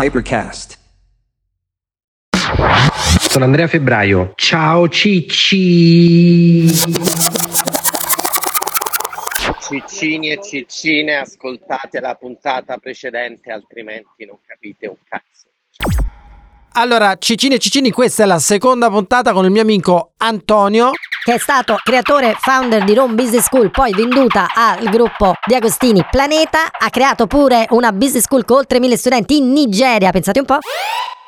Hypercast. Sono Andrea Febbraio. Ciao Cicci. Ciccini e ciccine, ascoltate la puntata precedente, altrimenti non capite un cazzo. Allora, Ciccini e Ciccini, questa è la seconda puntata con il mio amico Antonio. che è stato creatore founder di Rome Business School, poi venduta al gruppo di Agostini Planeta, ha creato pure una business school con oltre mille studenti in Nigeria, pensate un po'.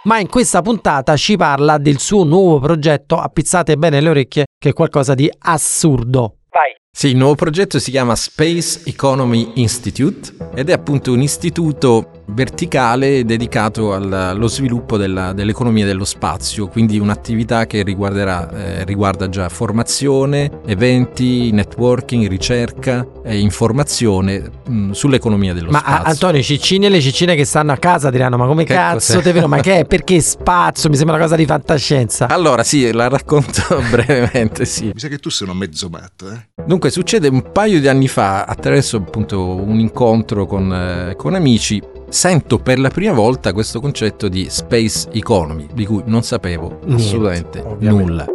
Ma in questa puntata ci parla del suo nuovo progetto, appizzate bene le orecchie, che è qualcosa di assurdo. Sì, il nuovo progetto si chiama Space Economy Institute ed è appunto un istituto verticale dedicato al- allo sviluppo della- dell'economia dello spazio, quindi un'attività che riguarderà, eh, riguarda già formazione, eventi, networking, ricerca e informazione mh, sull'economia dello Ma spazio. a- Antonio, i ciccini e le ciccine che stanno a casa diranno: Ma come Che cazzo cos'è? te vedo? Ma che è? Perché spazio? Mi sembra una cosa di fantascienza. Allora sì, la racconto brevemente, sì. Mi sa che tu sei un mezzo matto, eh? Dunque succede un paio di anni fa, attraverso appunto un incontro con, eh, con amici, sento per la prima volta questo concetto di space economy, di cui non sapevo Niente, assolutamente ovviamente. nulla.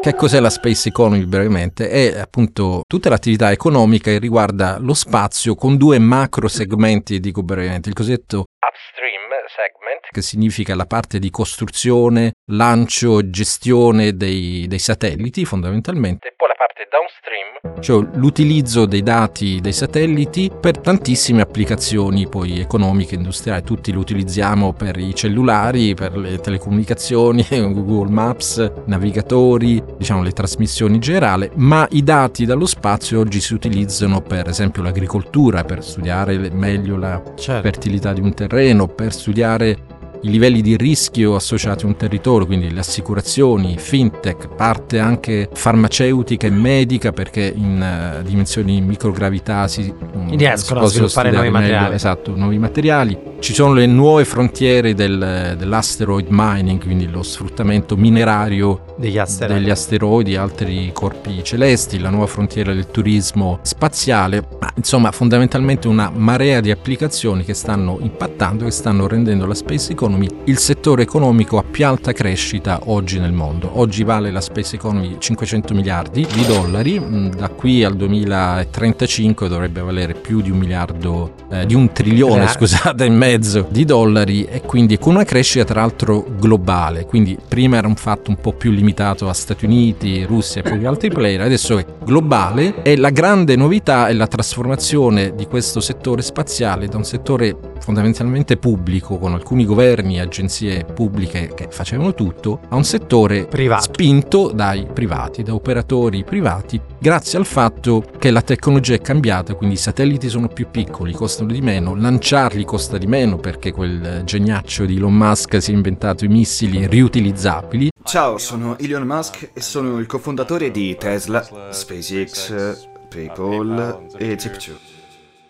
Che cos'è la space economy brevemente? È appunto tutta l'attività economica che riguarda lo spazio con due macro segmenti, dico brevemente, il cosiddetto upstream segment, che significa la parte di costruzione, lancio e gestione dei, dei satelliti fondamentalmente, e poi la parte downstream, cioè l'utilizzo dei dati dei satelliti per tantissime applicazioni poi economiche, industriali, tutti li utilizziamo per i cellulari, per le telecomunicazioni, Google Maps, navigatori, diciamo le trasmissioni in generale, ma i dati dallo spazio oggi si utilizzano per esempio l'agricoltura, per studiare meglio la Certo. fertilità di un terreno, per studiare i livelli di rischio associati a un territorio, quindi le assicurazioni, fintech, parte anche farmaceutica e medica perché in eh, dimensioni microgravità si mm, Riescono a sviluppare nuovi meglio, materiali. Esatto, nuovi materiali. Ci sono le nuove frontiere del- dell'asteroid mining, quindi lo sfruttamento minerario Degli asteroidi. degli asteroidi e altri corpi celesti, la nuova frontiera del turismo spaziale, ma insomma fondamentalmente una marea di applicazioni che stanno impattando, che stanno rendendo la space economy il settore economico a più alta crescita oggi nel mondo. Oggi vale la space economy 500 miliardi di dollari, mh, da qui al 2035 dovrebbe valere più di un miliardo, eh, di un trilione scusate e mezzo di dollari e quindi con una crescita tra l'altro globale, quindi prima era un fatto un po' più limitato a Stati Uniti, Russia e pochi altri player, adesso è globale. E la grande novità è la trasformazione di questo settore spaziale da un settore fondamentalmente pubblico con alcuni governi e agenzie pubbliche che facevano tutto a un settore Privato. spinto dai privati, da operatori privati, grazie al fatto che la tecnologia è cambiata, quindi i satelliti sono più piccoli, costano di meno, lanciarli costa di meno perché quel geniaccio di Elon Musk si è inventato i missili riutilizzabili. Ciao, sono Elon Musk e sono il cofondatore di Tesla, SpaceX, PayPal e Zip2.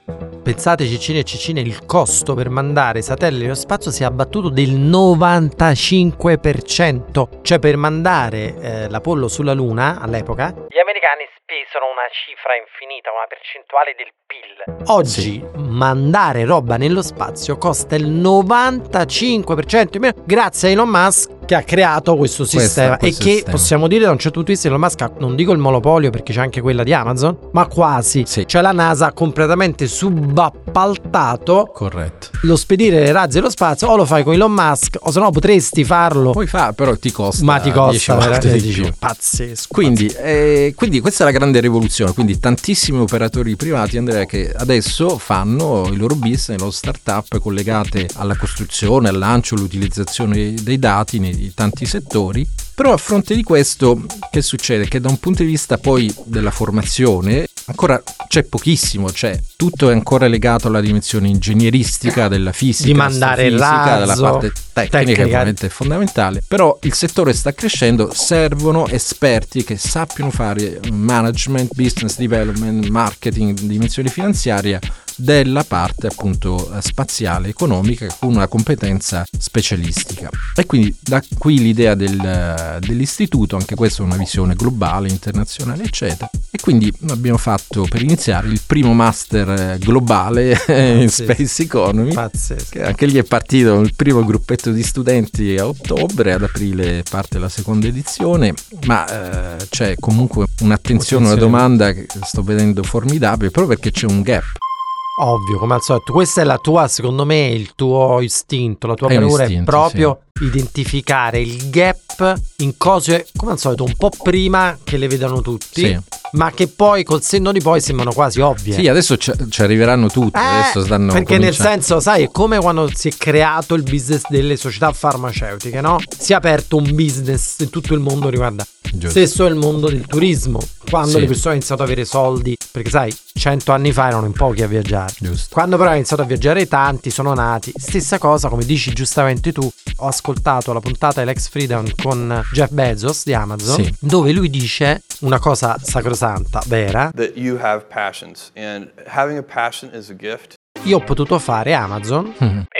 Pensate, ciccine e ciccine, il costo per mandare satelliti nello spazio si è abbattuto del 95%. Cioè, per mandare eh, l'Apollo sulla Luna all'epoca, gli americani spesero una cifra infinita, una percentuale del PIL. Oggi mandare roba nello spazio costa il 95% in meno, grazie a Elon Musk che ha creato questo sistema questo e che sistema. possiamo dire da un certo punto di vista Elon Musk ha, non dico il monopolio perché c'è anche quella di Amazon, ma quasi. Sì. Cioè la NASA ha completamente subappaltato Corretto. lo spedire le razzi dello spazio o lo fai con Elon Musk o se no potresti farlo Puoi fare, però ti costa ma ti 10 costa veramente di più. pazzesco Quindi, eh, quindi questa è la grande rivoluzione, quindi tantissimi operatori privati Andrea che adesso fanno il loro business, le loro start-up collegate alla costruzione, al lancio, all'utilizzazione dei dati nei tanti settori. Però a fronte di questo che succede? Che da un punto di vista poi della formazione ancora c'è pochissimo, cioè tutto è ancora legato alla dimensione ingegneristica della fisica, Di mandare astrofisica, della parte tecnica, tecnica. che ovviamente è fondamentale, però il settore sta crescendo, servono esperti che sappiano fare management, business development, marketing, dimensione finanziaria della parte appunto eh, spaziale economica con una competenza specialistica e quindi da qui l'idea del, eh, dell'istituto anche questa è una visione globale internazionale eccetera e quindi abbiamo fatto per iniziare il primo master eh, globale in Space Economy. Pazzesco. Che anche lì è partito il primo gruppetto di studenti a ottobre, ad aprile parte la seconda edizione, ma eh, c'è comunque un'attenzione, una domanda che sto vedendo formidabile proprio perché c'è un gap. Ovvio, come al solito, questa è la tua, secondo me, il tuo istinto, la tua paura è proprio identificare il gap in cose, come al solito, un po' prima che le vedano tutti, Sì. ma che poi col senno di poi sembrano quasi ovvie. Sì, adesso ci, ci arriveranno tutti, Eh, adesso stanno perché nel cominciando- senso, sai, è come quando si è creato il business delle società farmaceutiche, no? Si è aperto un business in tutto il mondo riguarda. Giusto. Stesso è il mondo del turismo, quando Sì. le persone hanno iniziato ad avere soldi, perché sai, cento anni fa erano in pochi a viaggiare. Giusto. Quando però hanno iniziato a viaggiare tanti, sono nati. Stessa cosa, come dici giustamente tu, ho ascoltato la puntata di Lex Freedom con Jeff Bezos di Amazon, Sì. dove lui dice una cosa sacrosanta, vera. that you have passions, and having a passion is a gift. Io ho potuto fare Amazon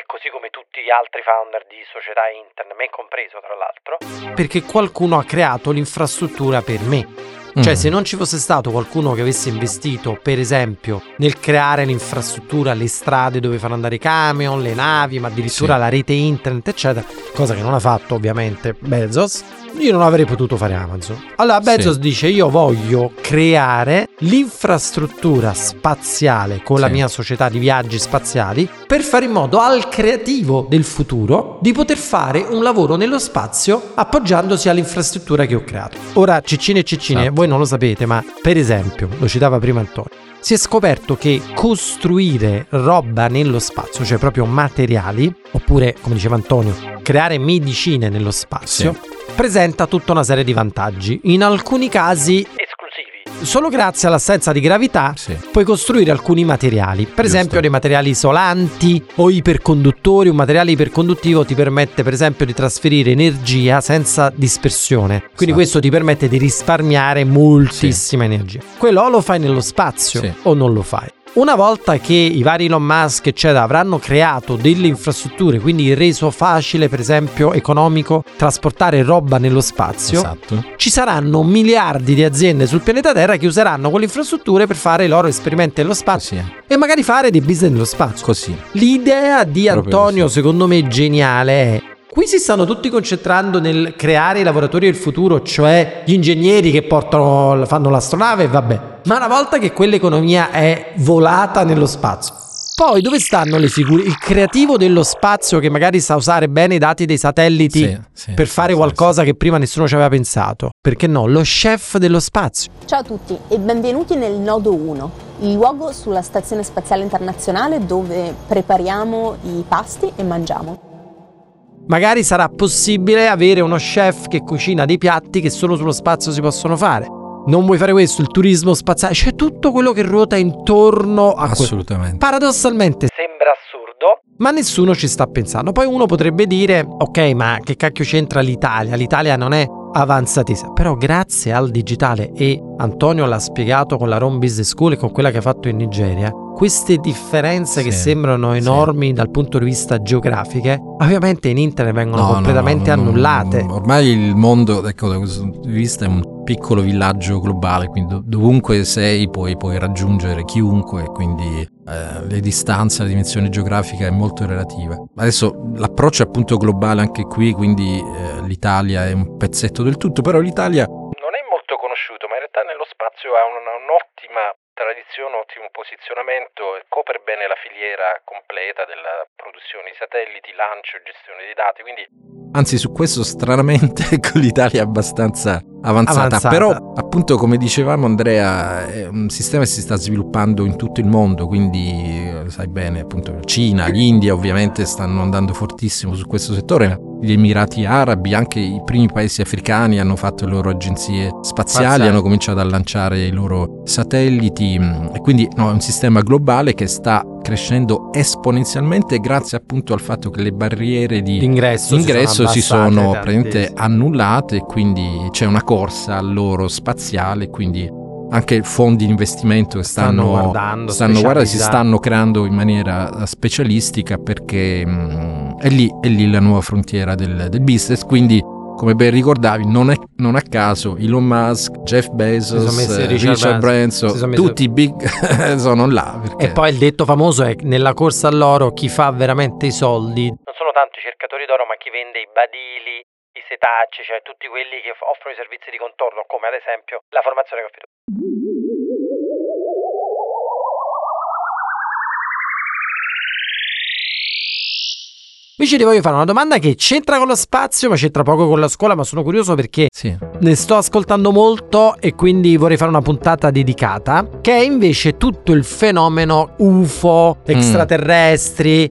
così come tutti gli altri founder di società internet, me compreso tra l'altro, perché qualcuno ha creato l'infrastruttura per me. Cioè, Mm. se non ci fosse stato qualcuno che avesse investito, per esempio, nel creare l'infrastruttura, le strade dove far andare i camion, le navi, ma addirittura Sì. la rete internet, eccetera, cosa che non ha fatto ovviamente Bezos, io non avrei potuto fare Amazon. Allora Bezos Sì. dice: Io voglio creare l'infrastruttura spaziale con la Sì. mia società di viaggi spaziali per fare in modo al creativo del futuro di poter fare un lavoro nello spazio appoggiandosi all'infrastruttura che ho creato. Ora, ciccine e ciccine, Esatto. voi non lo sapete, ma per esempio, lo citava prima Antonio, si è scoperto che costruire roba nello spazio, cioè proprio materiali, oppure, come diceva Antonio, creare medicine nello spazio, presenta tutta una serie di vantaggi. In alcuni casi esclusivi. Solo grazie all'assenza di gravità Sì. puoi costruire alcuni materiali, per Giusto. esempio dei materiali isolanti o iperconduttori. Un materiale iperconduttivo ti permette, per esempio, di trasferire energia senza dispersione. Quindi Esatto. questo ti permette di risparmiare moltissima energia. Quello o lo fai nello spazio Sì. o non lo fai. Una volta che i vari Elon Musk, eccetera, avranno creato delle infrastrutture, quindi reso facile, per esempio, economico, trasportare roba nello spazio, Esatto. ci saranno miliardi di aziende sul pianeta Terra che useranno quelle infrastrutture per fare i loro esperimenti nello spazio Così, e magari fare dei business nello spazio. così. L'idea di Proprio Antonio, così. secondo me, geniale è. Qui si stanno tutti concentrando nel creare i lavoratori del futuro, cioè gli ingegneri che portano, fanno l'astronave e vabbè. Ma una volta che quell'economia è volata nello spazio, poi dove stanno le figure? Il creativo dello spazio che magari sa usare bene i dati dei satelliti Sì, sì, per fare sì, qualcosa che prima nessuno ci aveva pensato. Perché no? Lo chef dello spazio. Ciao a tutti e benvenuti nel Nodo 1, il luogo sulla Stazione Spaziale Internazionale dove prepariamo i pasti e mangiamo. Magari sarà possibile avere uno chef che cucina dei piatti che solo sullo spazio si possono fare. Non vuoi fare questo, il turismo spaziale, c'è tutto quello che ruota intorno a questo. Assolutamente. Paradossalmente sembra assurdo, ma nessuno ci sta pensando. Poi uno potrebbe dire, ok, ma che cacchio c'entra l'Italia? L'Italia non è avanzatissima, però grazie al digitale e Antonio l'ha spiegato con la Rome Business School e con quella che ha fatto in Nigeria, queste differenze che Sì, sembrano sì. enormi dal punto di vista geografiche, ovviamente in internet vengono No, completamente no, no, annullate. Ormai il mondo, ecco, da questo punto di vista è un piccolo villaggio globale, quindi dov- dovunque sei puoi, puoi raggiungere chiunque, quindi eh, le distanze, la dimensione geografica è molto relativa. Adesso l'approccio è appunto globale anche qui, quindi eh, l'Italia è un pezzetto del tutto, però l'Italia non è molto conosciuto, ma in realtà nello spazio ha una- un'ottima tradizione, un ottimo posizionamento e copre bene la filiera completa della produzione di satelliti, lancio, gestione dei dati, quindi Anzi, su questo stranamente l'Italia è abbastanza avanzata. Avanzata. Però, appunto, come dicevamo, Andrea, è un sistema che si sta sviluppando in tutto il mondo. Quindi, eh, sai bene, appunto, Cina, l'India, ovviamente, stanno andando fortissimo su questo settore. Gli Emirati Arabi, anche i primi paesi africani hanno fatto le loro agenzie spaziali, Spaziali. hanno cominciato a lanciare i loro satelliti. mm, E quindi, no, è un sistema globale che sta crescendo esponenzialmente grazie appunto al fatto che le barriere di L'ingresso, ingresso si sono, praticamente annullate, quindi c'è una corsa al loro spaziale, quindi anche fondi di investimento che Stanno stanno, guardando, stanno guardando, si stanno creando in maniera specialistica perché mh, è, lì, è lì la nuova frontiera del, del business, quindi come ben ricordavi, non, è, non a caso Elon Musk, Jeff Bezos, eh, Richard Richard, Branson, Branson, tutti i big sono là. Perché... E poi il detto famoso è nella corsa all'oro chi fa veramente i soldi Non sono tanto i cercatori d'oro, ma chi vende i badili, i setacci, cioè tutti quelli che offrono i servizi di contorno, come ad esempio la formazione che ho Invece ti voglio fare una domanda che c'entra con lo spazio, ma c'entra poco con la scuola, ma sono curioso perché Sì. ne sto ascoltando molto e quindi vorrei fare una puntata dedicata, che è invece tutto il fenomeno UFO, extraterrestri.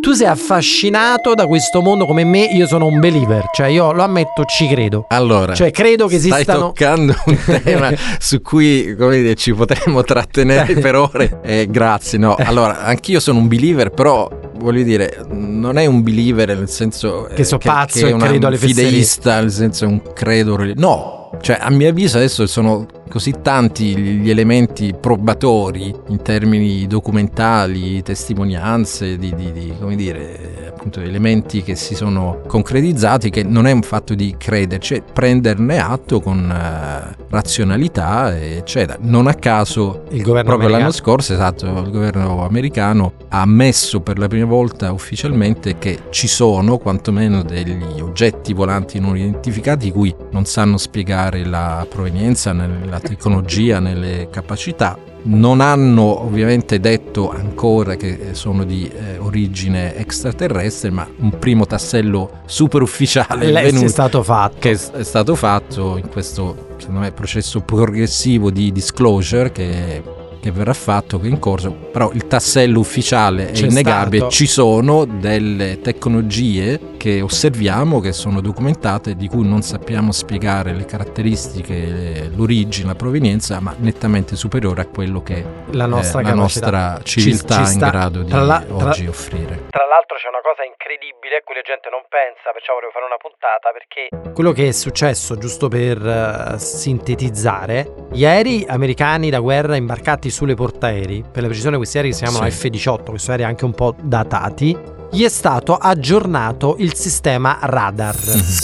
Tu sei affascinato da questo mondo come me, io sono un believer, cioè io lo ammetto, ci credo. Allora, Cioè credo che stai esistano toccando un tema su cui come dire, ci potremmo trattenere per ore. Eh, grazie, no. Allora, anch'io sono un believer, però voglio dire, non è un believer nel senso eh, Che so pazzo che e credo alle un fesserie. fideista, nel senso è un credo. No, cioè a mio avviso adesso sono così tanti gli elementi probatori in termini documentali, testimonianze, di, di- di, come dire, appunto elementi che si sono concretizzati che non è un fatto di crederci, è prenderne atto con eh, razionalità, eccetera. Non a caso il governo Proprio l'anno americano. scorso, esatto, il governo americano ha ammesso per la prima volta ufficialmente che ci sono quantomeno degli oggetti volanti non identificati di cui non sanno spiegare la provenienza, nel- la tecnologia, nelle capacità. Non hanno ovviamente detto ancora che sono di eh, origine extraterrestre, ma un primo tassello super ufficiale è venuto è stato fatto. che è stato fatto in questo secondo me processo progressivo di disclosure che, che verrà fatto che è in corso però il tassello ufficiale è C'è innegabile stato. ci sono delle tecnologie che osserviamo che sono documentate di cui non sappiamo spiegare le caratteristiche l'origine la provenienza ma nettamente superiore a quello che La nostra eh, la capacità. nostra Ci- civiltà ci è in sta- grado di tra la- tra- oggi offrire Tra l'altro c'è una cosa incredibile a cui la gente non pensa, perciò volevo fare una puntata perché Quello che è successo, giusto per eh, sintetizzare, gli aerei americani da guerra imbarcati sulle portaerei, per la precisione questi aerei si chiamano Sì. F-18, questi aerei anche un po' datati, gli è stato aggiornato il sistema radar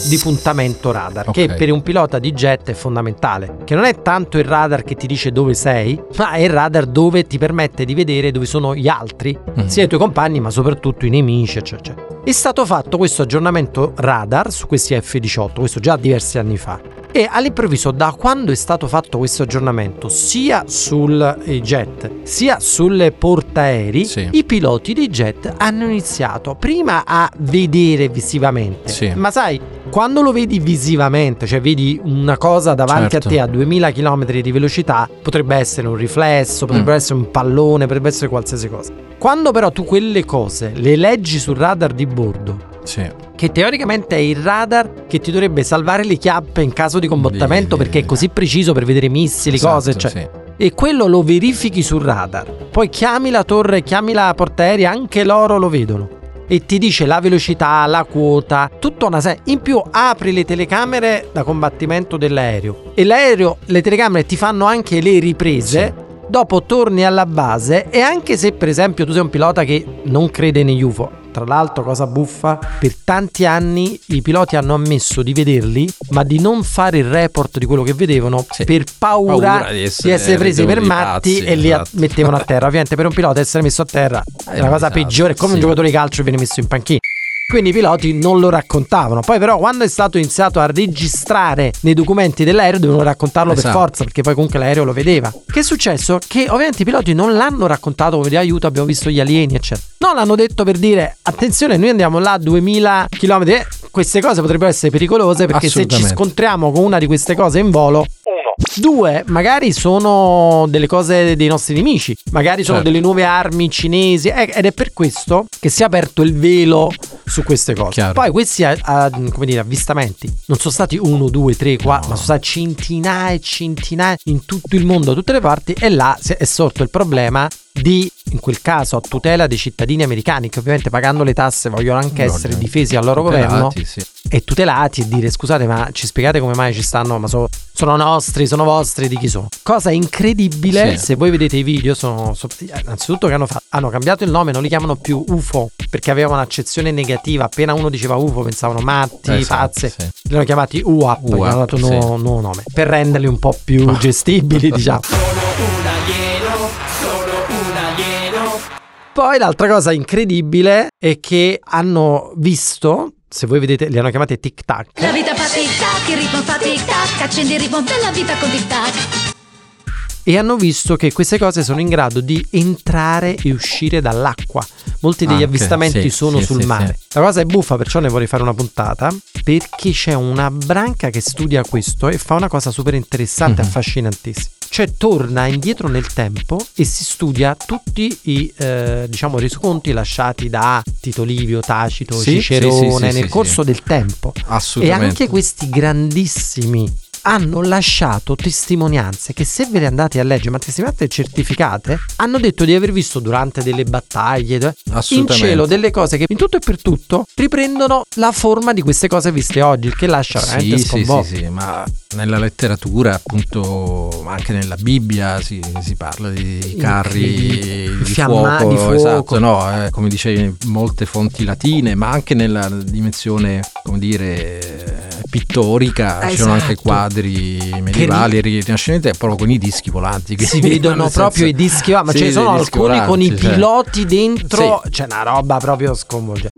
di puntamento radar, che Ok. per un pilota di jet è fondamentale, che non è tanto il radar che ti dice dove sei, ma è il radar dove ti permette di vedere dove sono gli altri, Mhm. sia i tuoi compagni, ma soprattutto i nemici, eccetera. È stato fatto questo aggiornamento radar su questi F-18, questo già diversi anni fa. E all'improvviso, da quando è stato fatto questo aggiornamento, sia sul eh, jet sia sulle portaerei, Sì. i piloti di jet hanno iniziato prima a vedere visivamente. Sì. Ma sai, quando lo vedi visivamente, cioè vedi una cosa davanti Certo. a te a 2000 km di velocità, potrebbe essere un riflesso, potrebbe Mm. essere un pallone, potrebbe essere qualsiasi cosa. Quando però tu quelle cose le leggi sul radar di bordo, sì. Che teoricamente è il radar che ti dovrebbe salvare le chiappe in caso di combattimento perché è così preciso per vedere missili, Esatto, cose, cioè. sì. E quello lo verifichi sul radar. Poi chiami la torre, chiami la portaerei, anche loro lo vedono. E ti dice la velocità, la quota, tutta una serie. In più apri le telecamere da combattimento dell'aereo. E l'aereo, le telecamere ti fanno anche le riprese. Dopo torni alla base e anche se per esempio tu sei un pilota che non crede negli UFO, tra l'altro cosa buffa, per tanti anni i piloti hanno ammesso di vederli ma di non fare il report di quello che vedevano Sì. per paura, Paura di di essere, essere presi per matti pazzi, e li esatto. mettevano a terra. Ovviamente per un pilota essere messo a terra è È la un cosa disastro, peggiore, è come un sì. giocatore di calcio viene messo in panchina. Quindi i piloti non lo raccontavano. Poi, però, quando è stato iniziato a registrare nei documenti dell'aereo, dovevano raccontarlo per Esatto. forza, perché poi comunque l'aereo lo vedeva. Che è successo? Che ovviamente i piloti non l'hanno raccontato come di aiuto, abbiamo visto gli alieni, eccetera. No, l'hanno detto per dire: attenzione, noi andiamo là a 2000 km. Queste cose potrebbero essere pericolose perché se ci scontriamo con una di queste cose in volo, Due, magari sono delle cose dei nostri nemici, magari sono Certo. delle nuove armi cinesi eh, ed è per questo che si è aperto il velo su queste cose. Chiaro. Poi questi come dire, avvistamenti non sono stati uno, due, tre, quattro, ma sono stati centinaia e centinaia in tutto il mondo, da tutte le parti e là è sorto il problema di in quel caso a tutela dei cittadini americani che ovviamente pagando le tasse vogliono anche Vogliono essere difesi al loro tutelati, governo sì. e tutelati e dire scusate ma ci spiegate come mai ci stanno ma so- sono nostri sono vostri di chi sono cosa incredibile Sì. se voi vedete i video sono, so- innanzitutto che hanno, fatto, hanno cambiato il nome non li chiamano più UFO perché avevano un'accezione negativa appena uno diceva UFO pensavano matti Esatto, pazze sì. li hanno chiamati UAP, UAP, hanno dato un nuovo, nuovo nome per renderli un po' più gestibili diciamo Poi l'altra cosa incredibile è che hanno visto, se voi vedete, li hanno chiamati tic tac. La vita fa tic tac, il ritmo fa tic tac, accendi il ritmo della vita con tic tac. E hanno visto che queste cose sono in grado di entrare e uscire dall'acqua. Molti degli Anche, avvistamenti sì, sono sì, sul sì, mare. La cosa è buffa, perciò ne vorrei fare una puntata. Perché c'è una branca che studia questo e fa una cosa super interessante, Mhm. affascinantissima. Cioè torna indietro nel tempo e si studia tutti i eh, diciamo resoconti lasciati da Tito Livio, Tacito, Sì, Cicerone sì, sì, nel corso del tempo. E Assolutamente. anche questi grandissimi hanno lasciato testimonianze che se ve le andate a leggere, ma testimonianze certificate, hanno detto di aver visto durante delle battaglie in cielo delle cose che in tutto e per tutto riprendono la forma di queste cose viste oggi, il che lascia veramente Sì, sì, sì, sconvolto. sì, ma nella letteratura, appunto, anche nella Bibbia si, si parla di carri di Fiamma- fuoco, di fuoco. esatto, no, eh, come dicevi, molte fonti latine, ma anche nella dimensione, come dire, pittorica, ci sono anche Esatto. quadri medievali, rinascimenti, proprio con i dischi volanti. che- Si vedono proprio senso- i dischi, ma Sì, ce ne sono alcuni con i volanti, cioè. piloti dentro, Sì. c'è una roba proprio sconvolgente.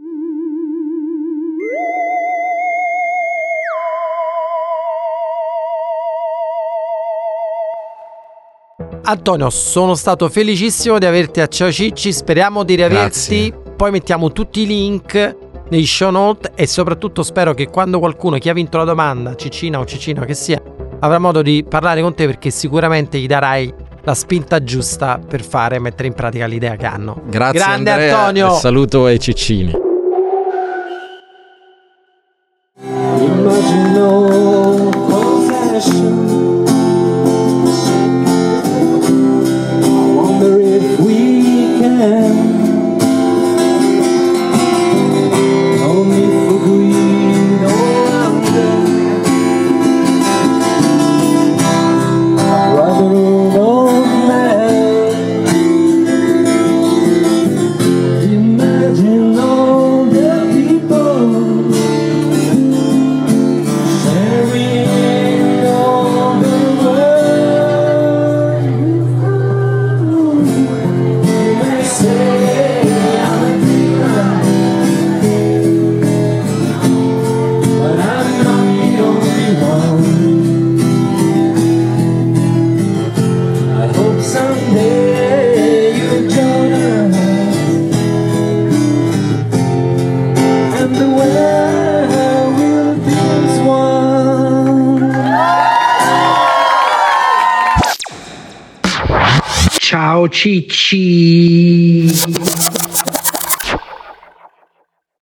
Antonio, sono stato felicissimo di averti a Ciao Cicci, speriamo di riaverti, poi mettiamo tutti i link nei show note e soprattutto spero che quando qualcuno, chi ha vinto la domanda, Ciccina o Ciccino che sia, avrà modo di parlare con te perché sicuramente gli darai la spinta giusta per fare mettere in pratica l'idea che hanno. Grazie Grande Andrea, Antonio! saluto ai ciccini. Ciao Cicci.